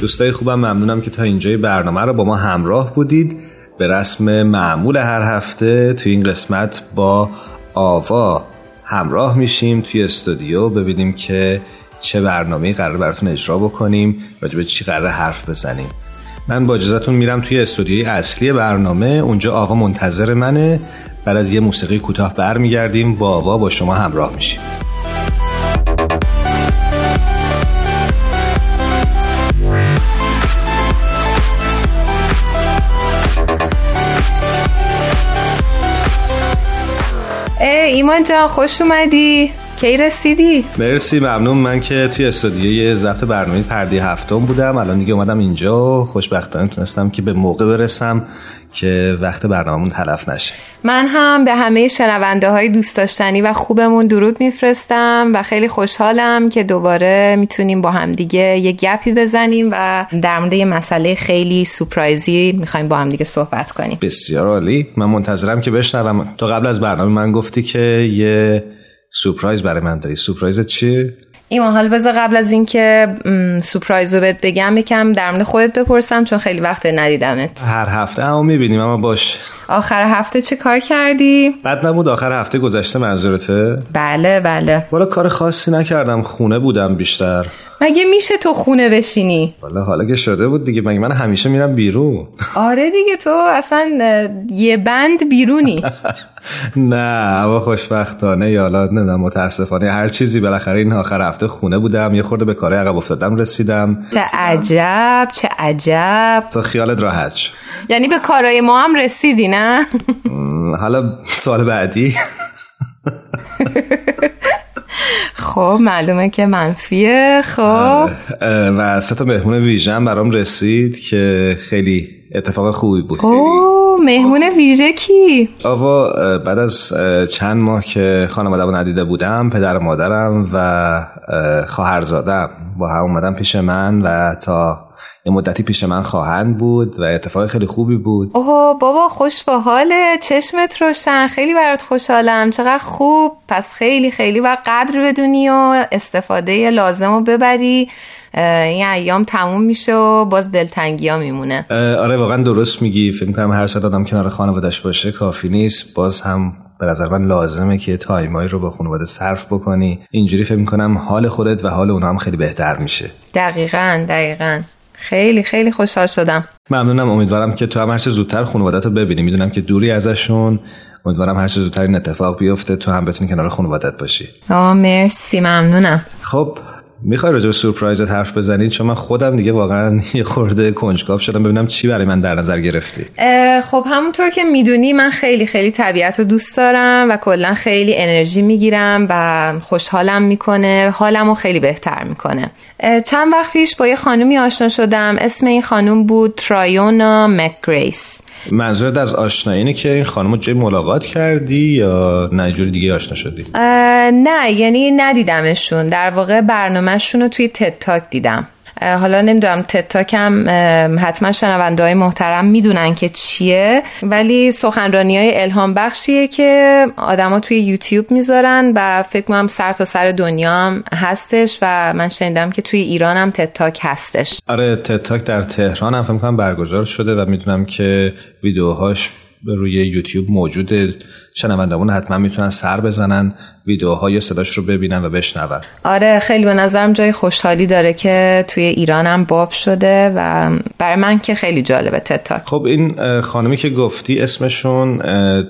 دوستای خوبم ممنونم که تا اینجای برنامه رو با ما همراه بودید. به رسم معمول هر هفته توی این قسمت با آوا همراه میشیم توی استودیو. ببینیم که چه برنامه قرار براتون اجرا بکنیم راجع چی قرار حرف بزنیم. من با اجازتون میرم توی استودیوی اصلی برنامه. اونجا آوا منتظر منه. بعد از یه موسیقی کوتاه برمیگردیم با آوا با شما همراه میشیم. ایمان جان خوش اومدی. کی رسیدی؟ مرسی ممنون. من که توی استودیوی ضبط برنامه پرده هفتم بودم. الان دیگه اومدم اینجا. خوشبختانه تونستم که به موقع برسم. که وقت برنامهمون تلف نشه. من هم به همه شنونده های دوست داشتنی و خوبمون درود میفرستم و خیلی خوشحالم که دوباره می‌تونیم با هم دیگه یه گپی بزنیم و در مورد یه مسئله خیلی سپرایزی می‌خوایم با هم دیگه صحبت کنیم. بسیار عالی. من منتظرم که بشنوم. تو قبل از برنامه من گفتی که یه سپرایز برای من داری. سپرایزت چیه؟ ایمان حال بذار قبل از اینکه سپرایز رو بهت بگم یکم در مورد خودت بپرسم چون خیلی وقت ندیدمت هر هفته اما می‌بینیم اما باش آخر هفته چه کار کردی؟ بد نبود آخر هفته گذشته منظورته؟ بله بله والا کار خاصی نکردم خونه بودم بیشتر مگه میشه تو خونه بشینی؟ والا حالا که شده بود دیگه مگه من همیشه میرم بیرون آره دیگه تو اصلا یه بند بیرونی نه اما خوشبختانه یا حالا نمی‌دونم متاسفانه هر چیزی بالاخره این آخر هفته خونه بودم یه خورده به کار عقب افتادم رسیدم. چه عجب چه عجب. تو خیالت راحت یعنی به کارهای ما هم رسیدی نه؟ حالا سال بعدی. خب معلومه که منفیه خب. آره. و سه تا مهمون ویژم برام رسید که خیلی اتفاق خوبی بود. مهمون ویژه کی؟ آوا بعد از چند ماه که خانواده ندیده بودم پدر و مادرم و خواهرزادم با هم اومدن پیش من و تا یه مدتی پیش من خواهند بود و اتفاق خیلی خوبی بود. اوه بابا خوش با حاله چشمت روشن. خیلی برات خوشحالم. چقدر خوب. پس خیلی خیلی و قدر بدونی و استفاده لازم رو ببری. این ایام تموم میشه و باز دلتنگی ها میمونه آره واقعا درست میگی. فکر کنم هر ساعت آدم کنار خانوادش باشه کافی نیست. باز هم به نظر من لازمه که time ایی رو با خانواده صرف بکنی. اینجوری فکر کنم حال خودت و حال اونا هم خیلی بهتر میشه. دقیقا دقیقا. خیلی خیلی خوشحال شدم. ممنونم. امیدوارم که تو هم هر زودتر خانوادت رو ببینی. می‌دونم که دوری ازشون. امیدوارم هر زودتر این اتفاق بیفته. تو هم بتونی کنار خانوادت باشی. آه مرسی. ممنونم. خب می‌خوای راجع به سورپرایزت حرف بزنید چون من خودم دیگه واقعا یه خورده کنجکاو شدم. ببینم چی برای من در نظر گرفتی. خب همونطور که می‌دونی من خیلی خیلی طبیعت رو دوست دارم و کلا خیلی انرژی می‌گیرم و خوشحالم می‌کنه. حالم رو خیلی بهتر می‌کنه. چند وقت پیش با یه خانومی آشنا شدم. اسم این خانوم بود ترایونا مکگریس. منظورت از آشنایی اینه که این خانم جای ملاقات کردی یا نه جوری دیگه آشنا شدی؟ نه یعنی ندیدمشون. در واقع برنامهشون رو توی تد تاک دیدم. حالا نمی‌دونم تتاکم حتما شنونده های محترم می‌دونن که چیه. ولی سخنرانی های الهام بخشیه که آدما توی یوتیوب می‌ذارن و فکر کنم سر تا سر دنیا هم هستش و من شنیدم که توی ایران هم تتاک هستش. آره TED Talk در تهران هم فکر کنم برگزار شده و می‌دونم که ویدیوهاش روی یوتیوب موجوده. شنوندمون حتما می‌تونن سر بزنن ویدیوها یا صداش رو ببینن و بشنون آره خیلی به نظرم جای خوشحالی داره که توی ایرانم باب شده و برای من که خیلی جالبه TED Talk خب این خانمی که گفتی اسمشون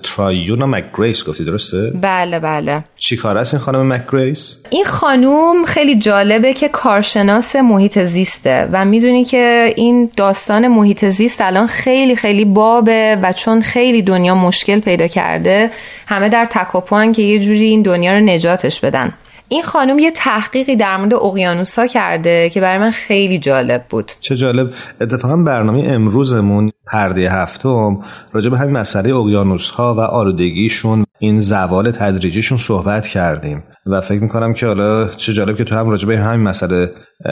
Triona McGrath گفتی درسته؟ بله بله چی کار است این خانم McGrath؟ این خانوم خیلی جالبه که کارشناس محیط زیسته و می‌دونی که این داستان محیط زیست الان خیلی خیلی بابه و چون خیلی دنیا مشکل پیدا کرده همه در تکاپوان که یه جوری این دنیا رو نجاتش بدن. این خانم یه تحقیقی در مورد اقیانوس ها کرده که برای من خیلی جالب بود. چه جالب. اتفاقا برنامه امروزمون پرده هفتم راجع به همین مسئله اقیانوس ها و آلودگیشون این زوال تدریجیشون صحبت کردیم. و فکر می‌کنم که حالا چه جالب که تو هم راجع به همین مسئله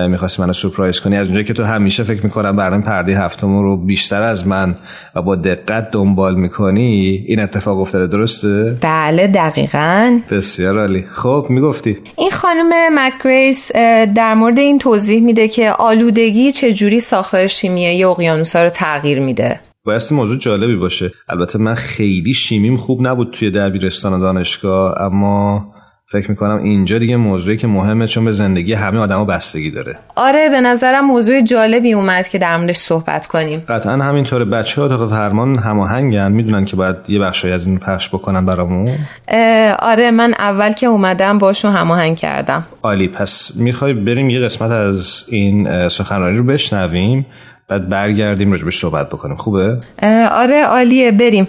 می‌خواستی منو سورپرایز کنی. از اونجایی که تو همیشه فکر می‌کنم برنامه پرده هفتم رو بیشتر از من و با دقت دنبال می‌کنی این اتفاق افتاده. درسته؟ بله دقیقا. بسیار عالی. خب می‌گفتی؟ این خانم مکگریس در مورد این توضیح میده که آلودگی چجوری ساختار شیمیایی اقیانوسا رو تغییر میده. بایستی موضوع جالبی باشه. البته من خیلی شیمیم خوب نبود توی دبیرستان و دانشگاه اما فکر می‌کنم اینجا دیگه موضوعی که مهمه چون به زندگی همه آدما بستگی داره. آره به نظرم موضوع جالبی اومد که در موردش صحبت کنیم. قطعا همینطوره. بچه ها اتاق فرمان هماهنگن. می‌دونن که باید یه بخشی از این پخش بکنن برامون. آره من اول که اومدم باشون هماهنگ کردم. عالی. پس می‌خوای بریم یه قسمت از این سخنرانی رو بشنویم بعد برگردیم راجبش صحبت بکنیم. خوبه؟ آره عالیه. بریم.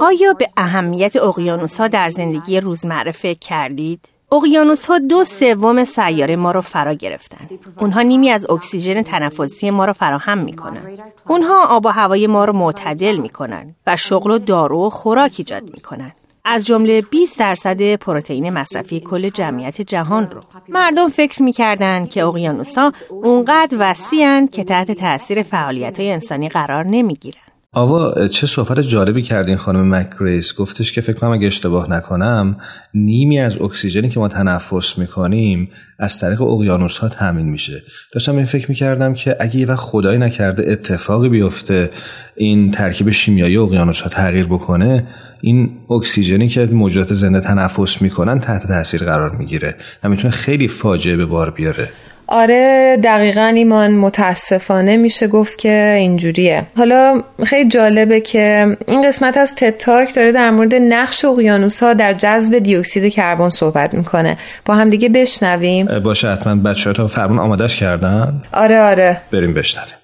آیا به اهمیت اقیانوس ها در زندگی روزمره فکر کردید؟ اقیانوس ها دو سوم سیاره ما رو فرا گرفتن. اونها نیمی از اکسیژن تنفسی ما رو فراهم می‌کنن. اونها آب و هوای ما رو معتدل می‌کنن و شغل و دارو و خوراک ایجاد می‌کنن. از جمله 20 درصد پروتئین مصرفی کل جمعیت جهان رو مردم فکر می‌کردن که اقیانوس ها اونقدر وسیعن که تحت تاثیر فعالیت های انسانی قرار نمی‌گیرن. آوا چه صحبت جالبی کردین خانم مکگریس گفتش که فکر کنم اگه اشتباه نکنم نیمی از اکسیژنی که ما تنفس می‌کنیم از طریق اقیانوس ها تامین میشه. داشتم این فکر می‌کردم که اگه یه وقت خدایی نکرده اتفاقی بیفته این ترکیب شیمیایی اقیانوس ها تغییر بکنه این اکسیژنی که موجودات زنده تنفس می‌کنن تحت تاثیر قرار می‌گیره. و می‌تونه خیلی فاجعه به بار بیاره. آره دقیقا ایمان متاسفانه میشه گفت که اینجوریه. حالا خیلی جالبه که این قسمت از تتاک داره در مورد نقش اقیانوس ها در جذب دیوکسید کربن صحبت می‌کنه. با هم دیگه بشنویم. باشه حتما بچه ها فرمون آمادش کردن. آره آره. بریم بشنویم.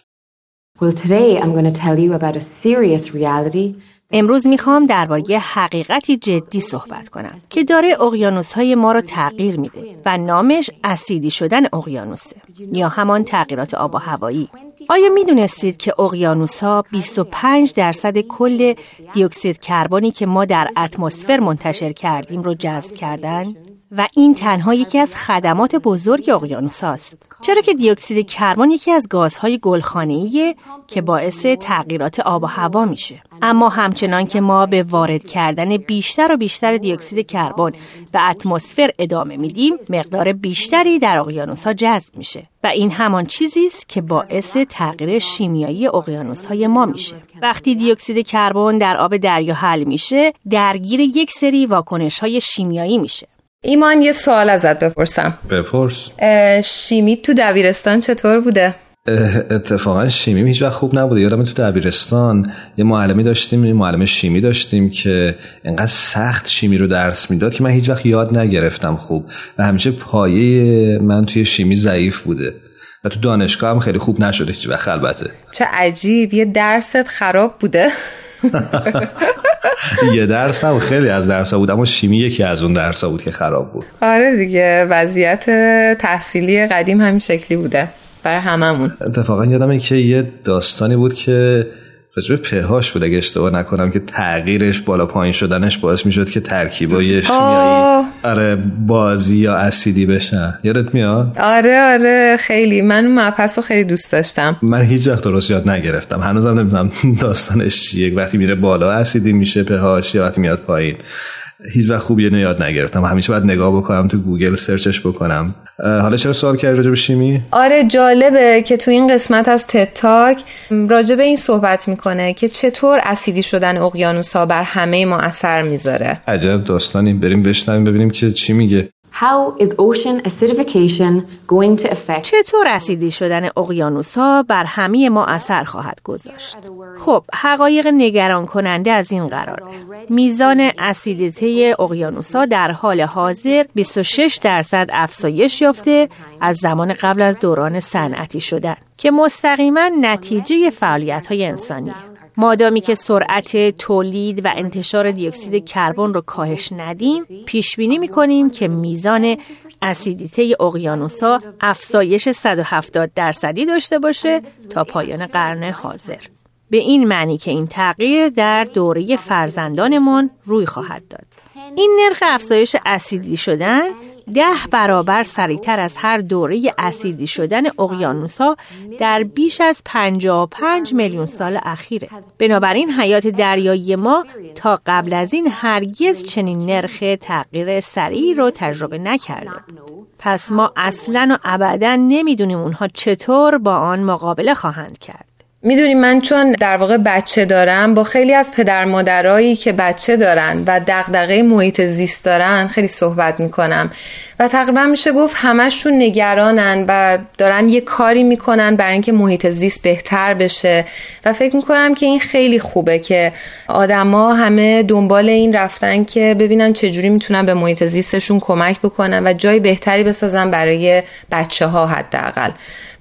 Well, today I'm going to tell you about a serious reality امروز می‌خوام درباره حقیقتی جدی صحبت کنم که داره اقیانوس های ما رو تغییر میده و نامش اسیدی شدن اقیانوسه یا همان تغییرات آب و هوایی. آیا می‌دونستید که اقیانوس ها 25 درصد کل دیوکسید کربنی که ما در اتمسفر منتشر کردیم رو جذب کردن؟ و این تنها یکی از خدمات بزرگ اقیانوس هاست. چرا که دیوکسید کربن یکی از گازهای گلخانه‌ایه که باعث تغییرات آب و هوا میشه. اما همچنان که ما به وارد کردن بیشتر و بیشتر دیوکسید کربن به اتمسفر ادامه میدیم، مقدار بیشتری در اقیانوس ها جذب میشه. و این همان چیزی است که باعث تغییر شیمیایی اقیانوس های ما میشه. وقتی دیوکسید کربن در آب دریا حل میشه، درگیر یک سری واکنش های شیمیایی میشه. ایمان یه سوال ازت بپرسم. بپرس. شیمی تو دبیرستان چطور بوده؟ اتفاقا شیمی هیچ وقت خوب نبوده. یادم تو دبیرستان یه معلمی داشتیم یه معلم شیمی داشتیم که انقدر سخت شیمی رو درس می‌داد که من هیچ وقت یاد نگرفتم خوب. و همیشه پایه من توی شیمی ضعیف بوده. و تو دانشگاه هم خیلی خوب نشده هیچ وقت البته. چه عجیب. یه درست خراب بوده. یه درس نبود خیلی از درس بود اما شیمی یکی از اون درس بود که خراب بود. آره دیگه وضعیت تحصیلی قدیم همین شکلی بوده برای هممون. اتفاقا یادمه که یه داستانی بود که راجب پهاش بود اگه اشتباه نکنم که تغییرش بالا پایین شدنش باعث می‌شد که ترکیبای شیمیایی آره بازی یا اسیدی بشن. یادت میاد؟ آره آره خیلی. من مبحث رو خیلی دوست داشتم. من هیچ وقت درست یاد نگرفتم. هنوزم نمی‌دونم داستانش چیه. وقتی میره بالا اسیدی میشه پهاش یا وقتی میاد پایین. هیچ وقت خوب یه یاد نگرفتم. همیشه باید نگاه بکنم تو گوگل سرچش بکنم. حالا چرا سوال کردی راجع به شیمی؟ آره جالبه که تو این قسمت از تتاک راجع به این صحبت می‌کنه که چطور اسیدی شدن اقیانوس ها بر همه ما اثر می‌ذاره. عجب داستانی بریم بشنویم ببینیم که چی میگه. How is ocean acidification going to affect چطور اسیدی شدن اقیانوس ها بر همه ما اثر خواهد گذاشت؟ خب حقایق نگران کننده از این قرار میزان اسیدیته اقیانوس ها در حال حاضر 26 درصد افزایش یافته از زمان قبل از دوران صنعتی شدن که مستقیما نتیجه فعالیت های انسانی مادامی که سرعت تولید و انتشار دیوکسید کربن رو کاهش ندیم پیش بینی می‌کنیم که میزان اسیدیته اقیانوسا افزایش 170 درصدی داشته باشه تا پایان قرن حاضر. به این معنی که این تغییر در دوره فرزندانمان روی خواهد داد. این نرخ افزایش اسیدی شدن ده برابر سریعتر از هر دوره اسیدی شدن اقیانوسها در بیش از 55 میلیون سال اخیره. بنابراین حیات دریایی ما تا قبل از این هرگز چنین نرخ تغییر سریعی رو تجربه نکرده پس ما اصلا و ابدا نمی‌دونیم اونها چطور با آن مقابله خواهند کرد. می‌دونی من چون در واقع بچه دارم با خیلی از پدر مادرایی که بچه دارن و دغدغه محیط زیست دارن خیلی صحبت می‌کنم. و تقریبا میشه گفت همشون نگرانن و دارن یه کاری می‌کنن برای اینکه محیط زیست بهتر بشه. و فکر می‌کنم که این خیلی خوبه که آدما همه دنبال این رفتن که ببینن چجوری می‌تونن به محیط زیستشون کمک بکنن و جای بهتری بسازن برای بچه ها حداقل.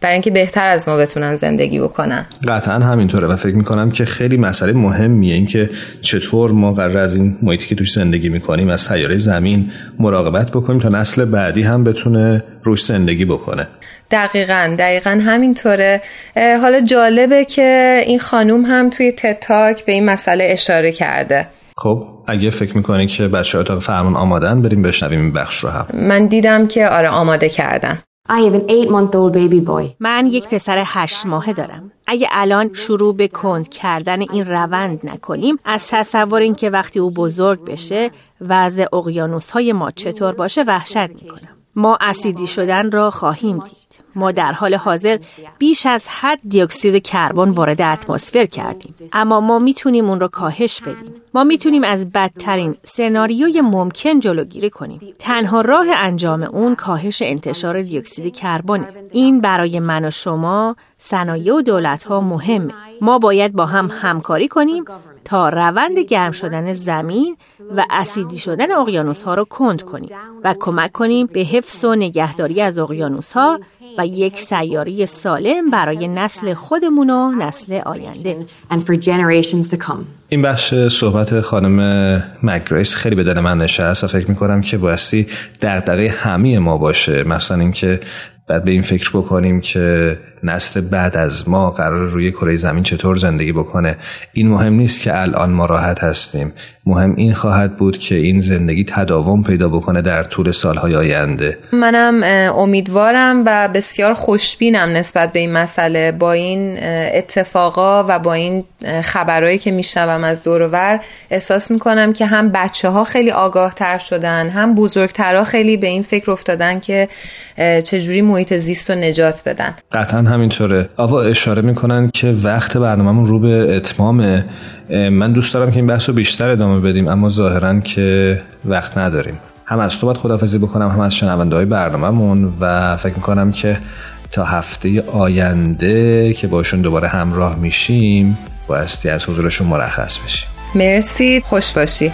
برای اینکه بهتر از ما بتونن زندگی بکنن. قطعا همینطوره و فکر می‌کنم که خیلی مسئله مهمیه اینکه چطور ما قرار از این محیطی که توش زندگی می‌کنیم از سیاره زمین مراقبت بکنیم تا نسل بعدی هم بتونه روش زندگی بکنه. دقیقا دقیقا همینطوره. حالا جالبه که این خانوم هم توی تتاک به این مسئله اشاره کرده. خب اگه فکر می‌کنی که بچه اتاق فرمان آمادن بریم بشنویم این بخش رو هم. من دیدم که آره آماده کردن. I have an eight month old baby boy. من یک پسر هشت ماهه دارم. اگه الان شروع به کند کردن این روند نکنیم از تصور این که وقتی او بزرگ بشه وضع اقیانوس های ما چطور باشه وحشت می‌کنم. ما اسیدی شدن را خواهیم دید. ما در حال حاضر بیش از حد دیوکسید کربن وارد اتمسفر کردیم. اما ما می‌تونیم اون رو کاهش بدیم. ما می‌تونیم از بدترین سناریوی ممکن جلوگیری کنیم. تنها راه انجام اون کاهش انتشار دیوکسید کربن. این برای من و شما صنایع و دولت ها مهمه. ما باید با هم همکاری کنیم تا روند گرم شدن زمین و اسیدی شدن اقیانوس ها رو کند کنیم و کمک کنیم به حفظ و نگهداری از اقیانوس ها و یک سیاری سالم برای نسل خودمون و نسل آینده. این بخش صحبت خانم مگریس خیلی به دل من نشست و فکر می‌کنم که بایستی دقدقه همه ما باشه. مثلا اینکه بعد به این فکر بکنیم که نسل بعد از ما قرار روی کره زمین چطور زندگی بکنه. این مهم نیست که الان ما راحت هستیم. مهم این خواهد بود که این زندگی تداوم پیدا بکنه در طول سالهای آینده. منم امیدوارم و بسیار خوشبینم نسبت به این مسئله. با این اتفاقا و با این خبرهایی که میشنوم از دورور احساس می‌کنم که هم بچه ها خیلی آگاه تر شدن هم بزرگترها خیلی به این فکر افتادن که چجوری محیط زیست رو نجات بدن. قطعا همینطوره. آوا اشاره می‌کنن که وقت برنامهمون رو به اتمامه. من دوست دارم که این بحث رو بیشتر ادامه بدیم اما ظاهرا که وقت نداریم. هم از تو باید خدافزی بکنم هم از شنونده های برنامهمون و فکر می‌کنم که تا هفته آینده که باشون دوباره همراه میشیم بایستی از حضورشون مرخص بشیم. مرسی خوش باشی.